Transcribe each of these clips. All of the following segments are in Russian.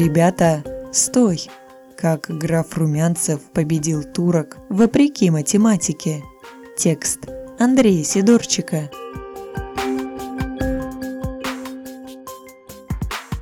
«Ребята, стой!» Как граф Румянцев победил турок вопреки математике. Текст Андрея Сидорчика.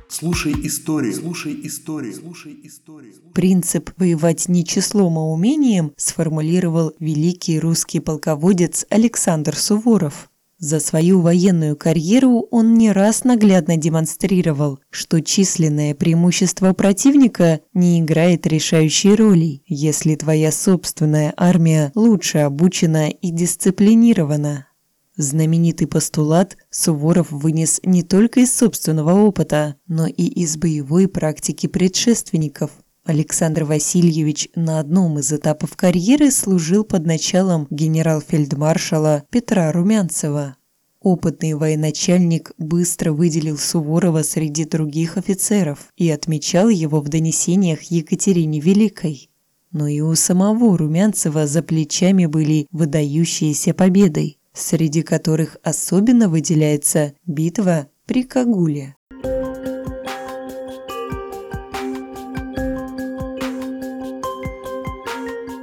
Слушай истории, слушай истории, слушай истории. Принцип «воевать не числом, а умением» сформулировал великий русский полководец Александр Суворов. За свою военную карьеру он не раз наглядно демонстрировал, что численное преимущество противника не играет решающей роли, если твоя собственная армия лучше обучена и дисциплинирована. Знаменитый постулат Суворов вынес не только из собственного опыта, но и из боевой практики предшественников. Александр Васильевич на одном из этапов карьеры служил под началом генерал-фельдмаршала Петра Румянцева. Опытный военачальник быстро выделил Суворова среди других офицеров и отмечал его в донесениях Екатерине Великой. Но и у самого Румянцева за плечами были выдающиеся победы среди которых особенно выделяется битва при Кагуле.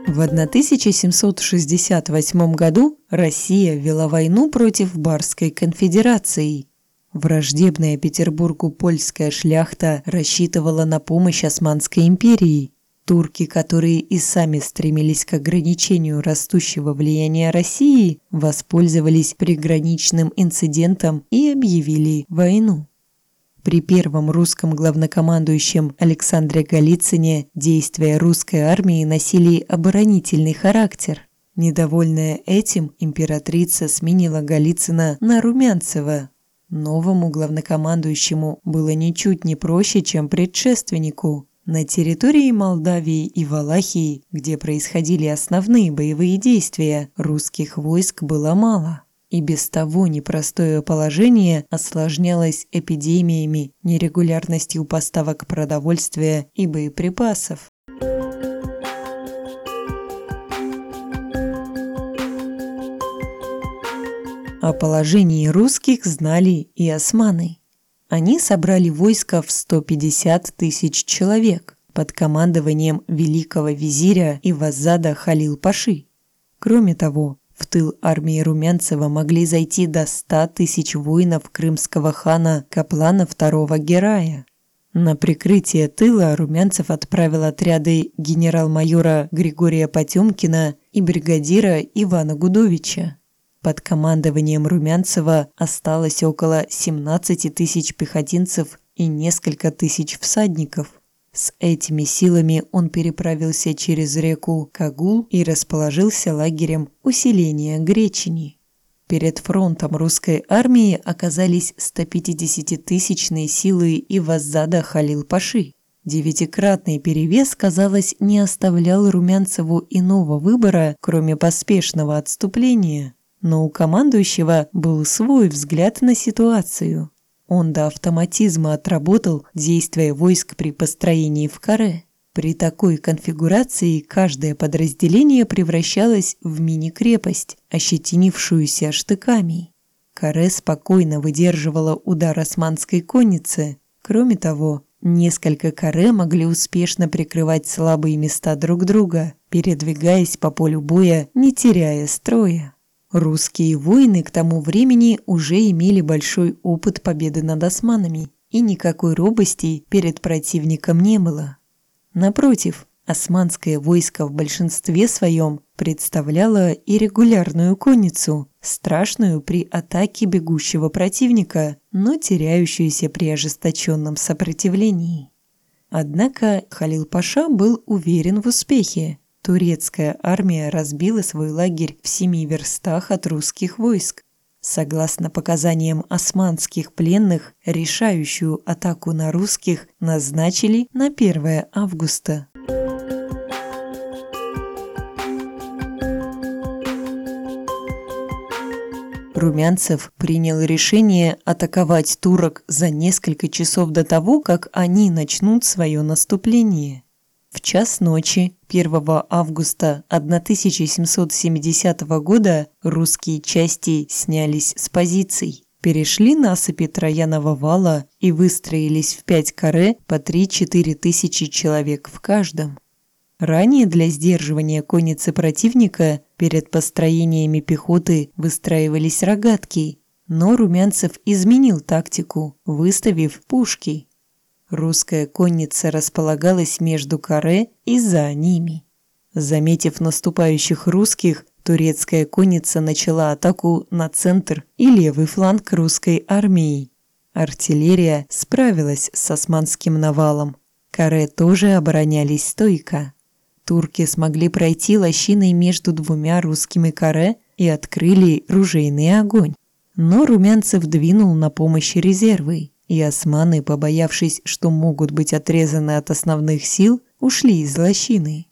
В 1768 году Россия вела войну против Барской конфедерации. Враждебная Петербургу польская шляхта рассчитывала на помощь Османской империи, Турки, которые и сами стремились к ограничению растущего влияния России, воспользовались приграничным инцидентом и объявили войну. При первом русском главнокомандующем Александре Голицыне действия русской армии носили оборонительный характер. Недовольная этим, императрица сменила Голицына на Румянцева. Новому главнокомандующему было ничуть не проще, чем предшественнику. На территории Молдавии и Валахии, где происходили основные боевые действия, русских войск было мало. И без того непростое положение осложнялось эпидемиями, нерегулярностью поставок продовольствия и боеприпасов. О положении русских знали и османы. Они собрали войско в 150 тысяч человек под командованием великого визиря Ивазада Халил-Паши. Кроме того, в тыл армии Румянцева могли зайти до 100 тысяч воинов крымского хана Каплана II Герая. На прикрытие тыла Румянцев отправил отряды генерал-майора Григория Потемкина и бригадира Ивана Гудовича. Под командованием Румянцева осталось около 17 тысяч пехотинцев и несколько тысяч всадников. С этими силами он переправился через реку Кагул и расположился лагерем усиления Гречени. Перед фронтом русской армии оказались 150-тысячные силы и Ваззада Халил-Паши. Девятикратный перевес, казалось, не оставлял Румянцеву иного выбора, кроме поспешного отступления но у командующего был свой взгляд на ситуацию. Он до автоматизма отработал действия войск при построении в каре. При такой конфигурации каждое подразделение превращалось в мини-крепость, ощетинившуюся штыками. Каре спокойно выдерживала удар османской конницы. Кроме того, несколько каре могли успешно прикрывать слабые места друг друга, передвигаясь по полю боя, не теряя строя. Русские воины к тому времени уже имели большой опыт победы над османами, и никакой робости перед противником не было. Напротив, османское войско в большинстве своем представляло и регулярную конницу, страшную при атаке бегущего противника, но теряющуюся при ожесточенном сопротивлении. Однако Халил Паша был уверен в успехе. Турецкая армия разбила свой лагерь в семи верстах от русских войск. Согласно показаниям османских пленных, решающую атаку на русских назначили на 1 августа. Румянцев принял решение атаковать турок за несколько часов до того, как они начнут свое наступление. В час ночи 1 августа 1770 года русские части снялись с позиций. перешли насыпи Троянова вала и выстроились в пять каре по 3-4 тысячи человек в каждом. Ранее для сдерживания конницы противника перед построениями пехоты выстраивались рогатки, но Румянцев изменил тактику, выставив пушки. Русская конница располагалась между каре и за ними. Заметив наступающих русских, турецкая конница начала атаку на центр и левый фланг русской армии. Артиллерия справилась с османским навалом. Каре тоже оборонялись стойко. Турки смогли пройти лощиной между двумя русскими каре и открыли ружейный огонь. Но Румянцев двинул на помощь резервы, и османы, побоявшись, что могут быть отрезаны от основных сил, ушли из лощины.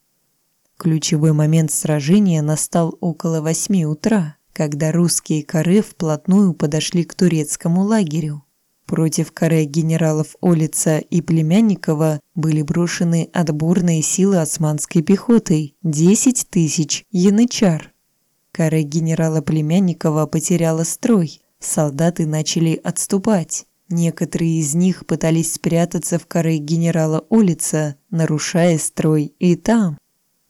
Ключевой момент сражения настал около восьми утра, когда русские каре вплотную подошли к турецкому лагерю. Против каре генералов Олица и Племянникова были брошены отборные силы османской пехоты – 10 тысяч янычар. Каре генерала Племянникова потеряла строй, солдаты начали отступать. Некоторые из них пытались спрятаться в каре генерала Олица, нарушая строй и там.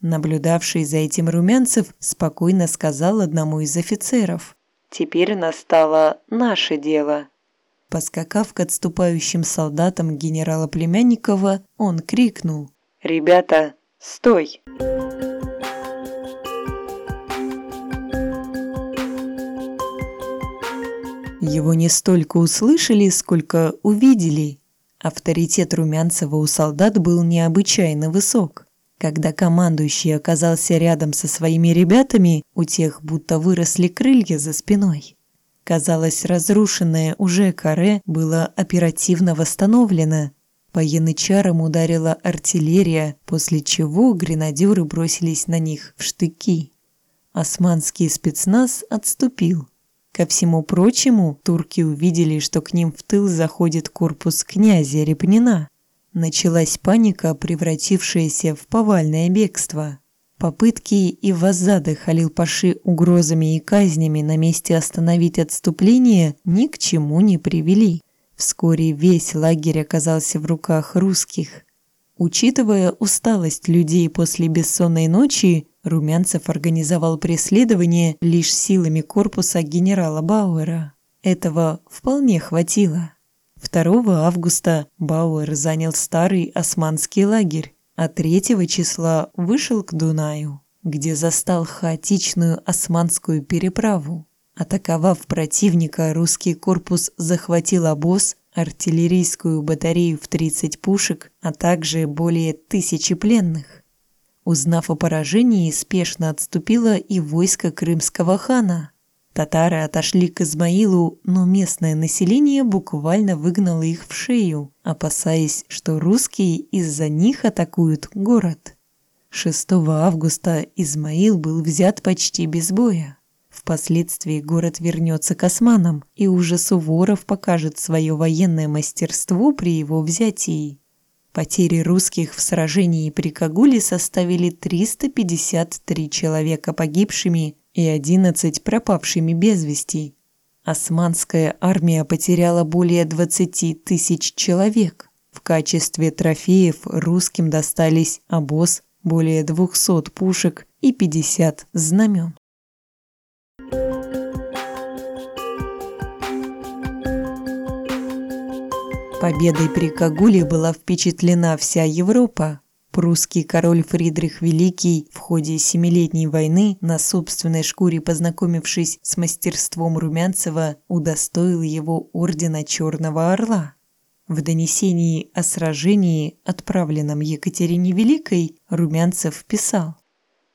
Наблюдавший за этим Румянцев спокойно сказал одному из офицеров. «Теперь настало наше дело». Поскакав к отступающим солдатам генерала Племянникова, он крикнул «Ребята, стой!» Его не столько услышали, сколько увидели. Авторитет Румянцева у солдат был необычайно высок. Когда командующий оказался рядом со своими ребятами, у тех будто выросли крылья за спиной. Казалось, разрушенное уже каре было оперативно восстановлено. По янычарам ударила артиллерия, после чего гренадеры бросились на них в штыки. Османский спецназ отступил. Ко всему прочему, турки увидели, что к ним в тыл заходит корпус князя Репнина. Началась паника, превратившаяся в повальное бегство. Попытки Ивазады Халил-Паши угрозами и казнями на месте остановить отступление ни к чему не привели. Вскоре весь лагерь оказался в руках русских. Учитывая усталость людей после бессонной ночи, Румянцев организовал преследование лишь силами корпуса генерала Бауэра. Этого вполне хватило. 2 августа Бауэр занял старый османский лагерь, а 3 числа вышел к Дунаю, где застал хаотичную османскую переправу. Атаковав противника, русский корпус захватил обоз, артиллерийскую батарею в 30 пушек, а также более тысячи пленных. Узнав о поражении, спешно отступило и войско крымского хана. Татары отошли к Измаилу, но местное население буквально выгнало их в шею, опасаясь, что русские из-за них атакуют город. 6 августа Измаил был взят почти без боя. Впоследствии город вернется к османам, и уже Суворов покажет свое военное мастерство при его взятии. Потери русских в сражении при Кагуле составили 353 человека погибшими и 11 пропавшими без вести. Османская армия потеряла более 20 тысяч человек. В качестве трофеев русским достались обоз, более 200 пушек и 50 знамен. Победой при Кагуле была впечатлена вся Европа. Прусский король Фридрих Великий в ходе Семилетней войны, на собственной шкуре познакомившись с мастерством Румянцева, удостоил его ордена Черного Орла. В донесении о сражении, отправленном Екатерине Великой, Румянцев писал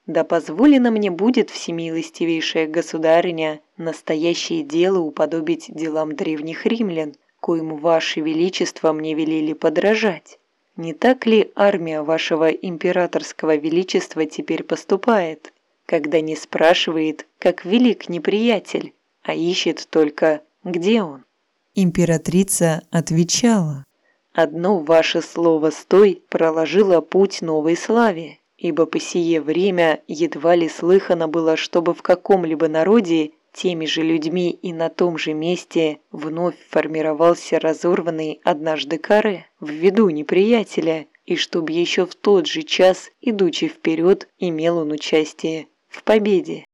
«Да позволено мне будет, всемилостивейшая государыня, настоящее дело уподобить делам древних римлян, коим ваше величество мне велели подражать. Не так ли армия вашего императорского величества теперь поступает, когда не спрашивает, как велик неприятель, а ищет только, где он? Императрица отвечала, «Одно ваше слово «стой» проложило путь новой славе, ибо по сие время едва ли слыхано было, чтобы в каком-либо народе Теми же людьми и на том же месте вновь формировался разорванный однажды каре в виду неприятеля, и чтобы еще в тот же час, идучи вперед, имел он участие в победе.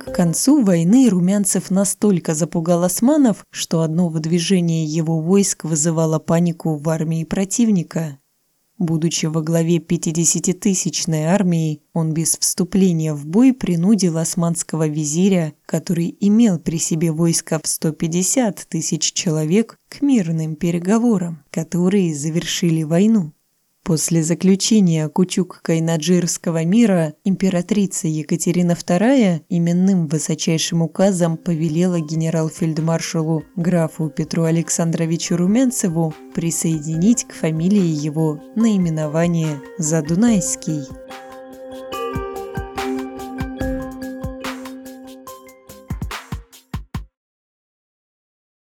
К концу войны Румянцев настолько запугал османов, что одно выдвижение его войск вызывало панику в армии противника. Будучи во главе 50-тысячной армии, он без вступления в бой принудил османского визиря, который имел при себе войско в 150 тысяч человек, к мирным переговорам, которые завершили войну. После заключения Кучук-Кайнаджирского мира императрица Екатерина II именным высочайшим указом повелела генерал-фельдмаршалу графу Петру Александровичу Румянцеву присоединить к фамилии его наименование Задунайский.